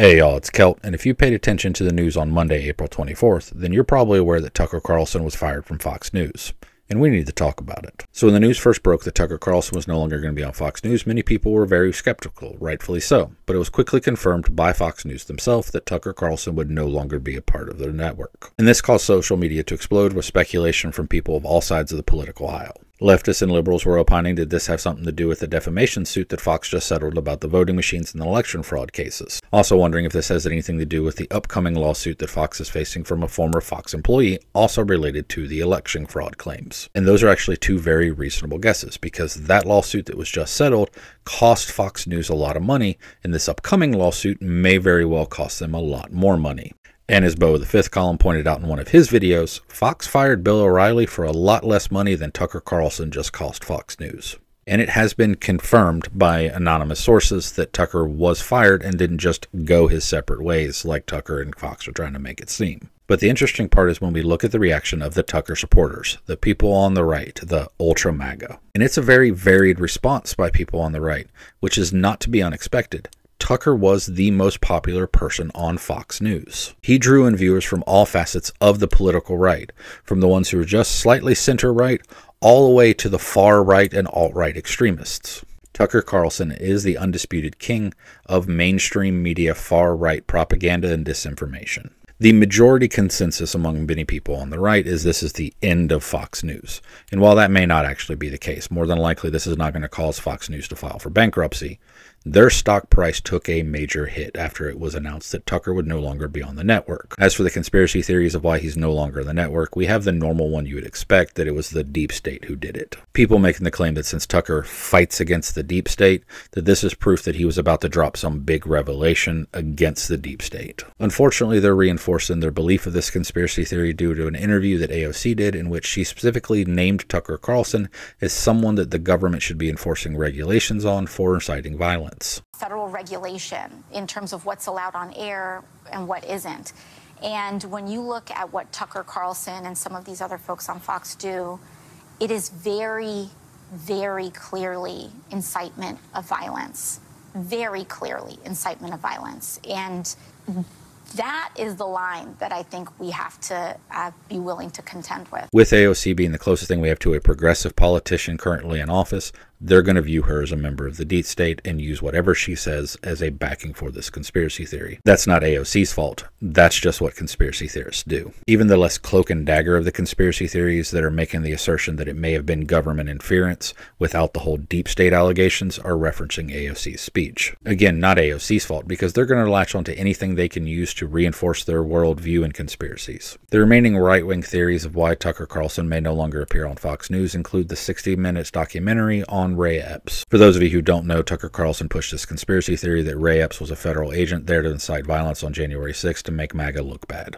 Hey y'all, it's Celt, and if you paid attention to the news on Monday, April 24th, then you're probably aware that Tucker Carlson was fired from Fox News. And we need to talk about it. So, when the news first broke that Tucker Carlson was no longer going to be on Fox News, many people were very skeptical, rightfully so. But it was quickly confirmed by Fox News themselves that Tucker Carlson would no longer be a part of their network. And this caused social media to explode with speculation from people of all sides of the political aisle. Leftists and liberals were opining did this have something to do with the defamation suit that Fox just settled about the voting machines and the election fraud cases. Also wondering if this has anything to do with the upcoming lawsuit that Fox is facing from a former Fox employee, also related to the election fraud claims. And those are actually two very reasonable guesses because that lawsuit that was just settled cost Fox News a lot of money, and this upcoming lawsuit may very well cost them a lot more money. And as Beau the Fifth column pointed out in one of his videos, Fox fired Bill O'Reilly for a lot less money than Tucker Carlson just cost Fox News. And it has been confirmed by anonymous sources that Tucker was fired and didn't just go his separate ways like Tucker and Fox are trying to make it seem. But the interesting part is when we look at the reaction of the Tucker supporters, the people on the right, the ultra MAGA. And it's a very varied response by people on the right, which is not to be unexpected. Tucker was the most popular person on Fox News. He drew in viewers from all facets of the political right, from the ones who were just slightly center right all the way to the far right and alt right extremists. Tucker Carlson is the undisputed king of mainstream media far right propaganda and disinformation. The majority consensus among many people on the right is this is the end of Fox News. And while that may not actually be the case, more than likely this is not going to cause Fox News to file for bankruptcy. Their stock price took a major hit after it was announced that Tucker would no longer be on the network. As for the conspiracy theories of why he's no longer on the network, we have the normal one you would expect that it was the deep state who did it. People making the claim that since Tucker fights against the deep state, that this is proof that he was about to drop some big revelation against the deep state. Unfortunately, they're reinforced in their belief of this conspiracy theory due to an interview that AOC did in which she specifically named Tucker Carlson as someone that the government should be enforcing regulations on for inciting violence violence. Federal regulation in terms of what's allowed on air and what isn't. And when you look at what Tucker Carlson and some of these other folks on Fox do, it is very, very clearly incitement of violence. Very clearly incitement of violence. And that is the line that I think we have to uh, be willing to contend with. With AOC being the closest thing we have to a progressive politician currently in office, they're going to view her as a member of the deep state and use whatever she says as a backing for this conspiracy theory. That's not AOC's fault. That's just what conspiracy theorists do. Even the less cloak and dagger of the conspiracy theories that are making the assertion that it may have been government interference without the whole deep state allegations are referencing AOC's speech. Again, not AOC's fault because they're going to latch onto anything they can use to reinforce their worldview and conspiracies. The remaining right wing theories of why Tucker Carlson may no longer appear on Fox News include the 60 Minutes documentary on on Ray Epps. For those of you who don't know, Tucker Carlson pushed this conspiracy theory that Ray Epps was a federal agent there to incite violence on January 6 to make MAGA look bad.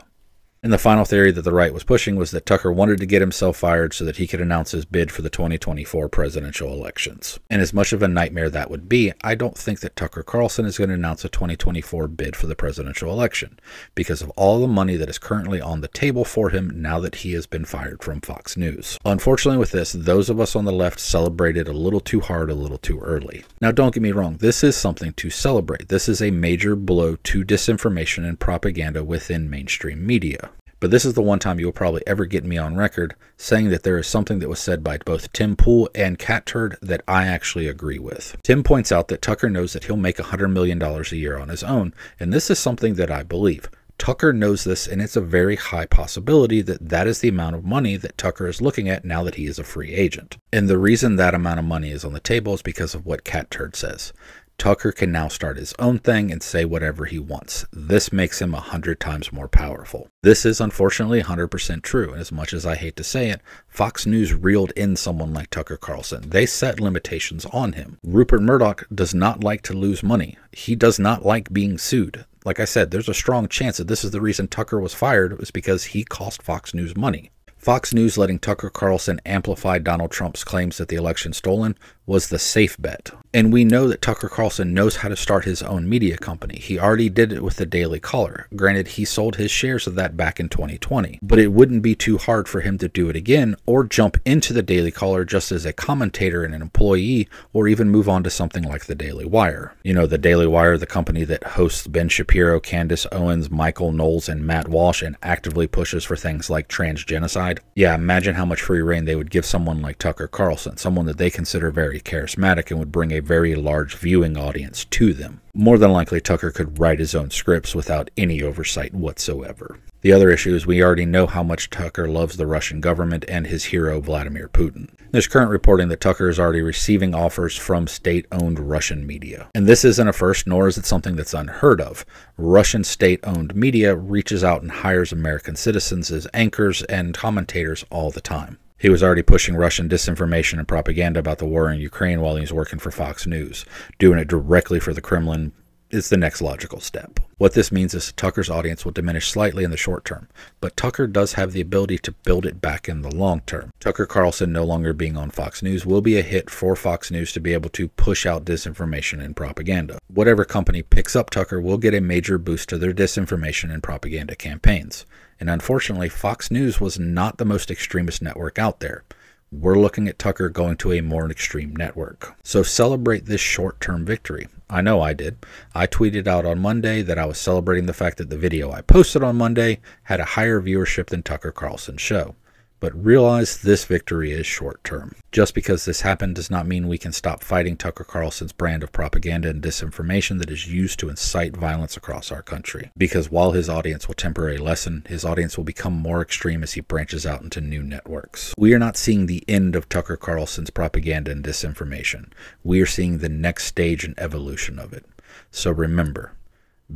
And the final theory that the right was pushing was that Tucker wanted to get himself fired so that he could announce his bid for the 2024 presidential elections. And as much of a nightmare that would be, I don't think that Tucker Carlson is going to announce a 2024 bid for the presidential election because of all the money that is currently on the table for him now that he has been fired from Fox News. Unfortunately, with this, those of us on the left celebrated a little too hard a little too early. Now, don't get me wrong, this is something to celebrate. This is a major blow to disinformation and propaganda within mainstream media. But this is the one time you will probably ever get me on record saying that there is something that was said by both Tim Pool and Catturd that I actually agree with. Tim points out that Tucker knows that he'll make $100 million a year on his own, and this is something that I believe. Tucker knows this, and it's a very high possibility that that is the amount of money that Tucker is looking at now that he is a free agent. And the reason that amount of money is on the table is because of what Catturd says. Tucker can now start his own thing and say whatever he wants. This makes him a hundred times more powerful. This is unfortunately 100% true, and as much as I hate to say it, Fox News reeled in someone like Tucker Carlson. They set limitations on him. Rupert Murdoch does not like to lose money. He does not like being sued. Like I said, there's a strong chance that this is the reason Tucker was fired was because he cost Fox News money. Fox News letting Tucker Carlson amplify Donald Trump's claims that the election stolen was the safe bet. And we know that Tucker Carlson knows how to start his own media company. He already did it with the Daily Caller. Granted, he sold his shares of that back in 2020, but it wouldn't be too hard for him to do it again or jump into the Daily Caller just as a commentator and an employee, or even move on to something like the Daily Wire. You know, the Daily Wire, the company that hosts Ben Shapiro, Candace Owens, Michael Knowles, and Matt Walsh and actively pushes for things like trans genocide. Yeah, imagine how much free reign they would give someone like Tucker Carlson, someone that they consider very charismatic and would bring a very large viewing audience to them. More than likely, Tucker could write his own scripts without any oversight whatsoever. The other issue is we already know how much Tucker loves the Russian government and his hero Vladimir Putin. There's current reporting that Tucker is already receiving offers from state owned Russian media. And this isn't a first, nor is it something that's unheard of. Russian state owned media reaches out and hires American citizens as anchors and commentators all the time. He was already pushing Russian disinformation and propaganda about the war in Ukraine while he was working for Fox News. Doing it directly for the Kremlin is the next logical step. What this means is Tucker's audience will diminish slightly in the short term, but Tucker does have the ability to build it back in the long term. Tucker Carlson no longer being on Fox News will be a hit for Fox News to be able to push out disinformation and propaganda. Whatever company picks up Tucker will get a major boost to their disinformation and propaganda campaigns. And unfortunately, Fox News was not the most extremist network out there. We're looking at Tucker going to a more extreme network. So celebrate this short term victory. I know I did. I tweeted out on Monday that I was celebrating the fact that the video I posted on Monday had a higher viewership than Tucker Carlson's show but realize this victory is short term. Just because this happened does not mean we can stop fighting Tucker Carlson's brand of propaganda and disinformation that is used to incite violence across our country. Because while his audience will temporarily lessen, his audience will become more extreme as he branches out into new networks. We are not seeing the end of Tucker Carlson's propaganda and disinformation. We are seeing the next stage and evolution of it. So remember,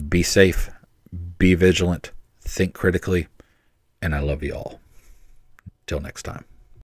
be safe, be vigilant, think critically, and I love you all. Till next time.